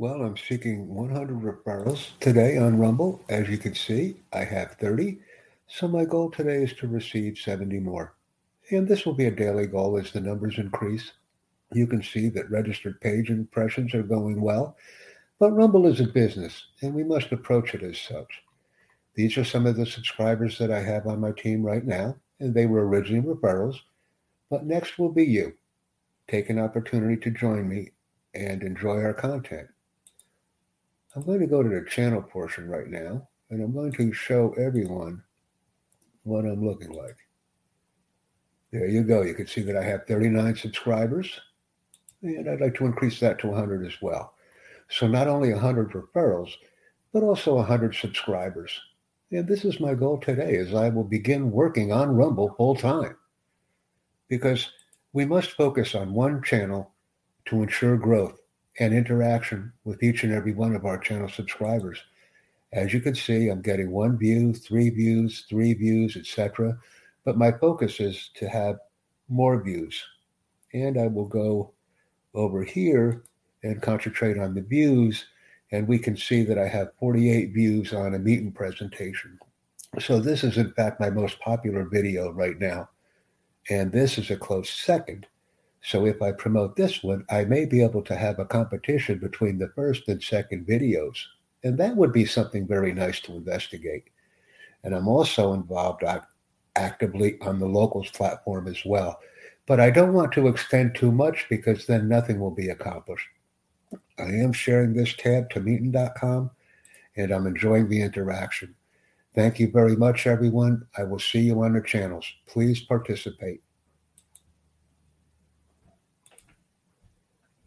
Well, I'm seeking 100 referrals today on Rumble. As you can see, I have 30. So my goal today is to receive 70 more. And this will be a daily goal as the numbers increase. You can see that registered page impressions are going well. But Rumble is a business, and we must approach it as such. These are some of the subscribers that I have on my team right now, and they were originally referrals. But next will be you. Take an opportunity to join me and enjoy our content. I'm going to go to the channel portion right now, and I'm going to show everyone what I'm looking like. There you go. You can see that I have 39 subscribers, and I'd like to increase that to 100 as well. So not only 100 referrals, but also 100 subscribers. And this is my goal today as I will begin working on Rumble full time. Because we must focus on one channel to ensure growth and interaction with each and every one of our channel subscribers. As you can see, I'm getting one view, three views, three views, etc. But my focus is to have more views. And I will go over here and concentrate on the views. And we can see that I have 48 views on a meeting presentation. So this is in fact my most popular video right now. And this is a close second. So if I promote this one, I may be able to have a competition between the first and second videos. And that would be something very nice to investigate. And I'm also involved actively on the locals platform as well. But I don't want to extend too much because then nothing will be accomplished. I am sharing this tab to Meetin.com and I'm enjoying the interaction. Thank you very much, everyone. I will see you on the channels. Please participate.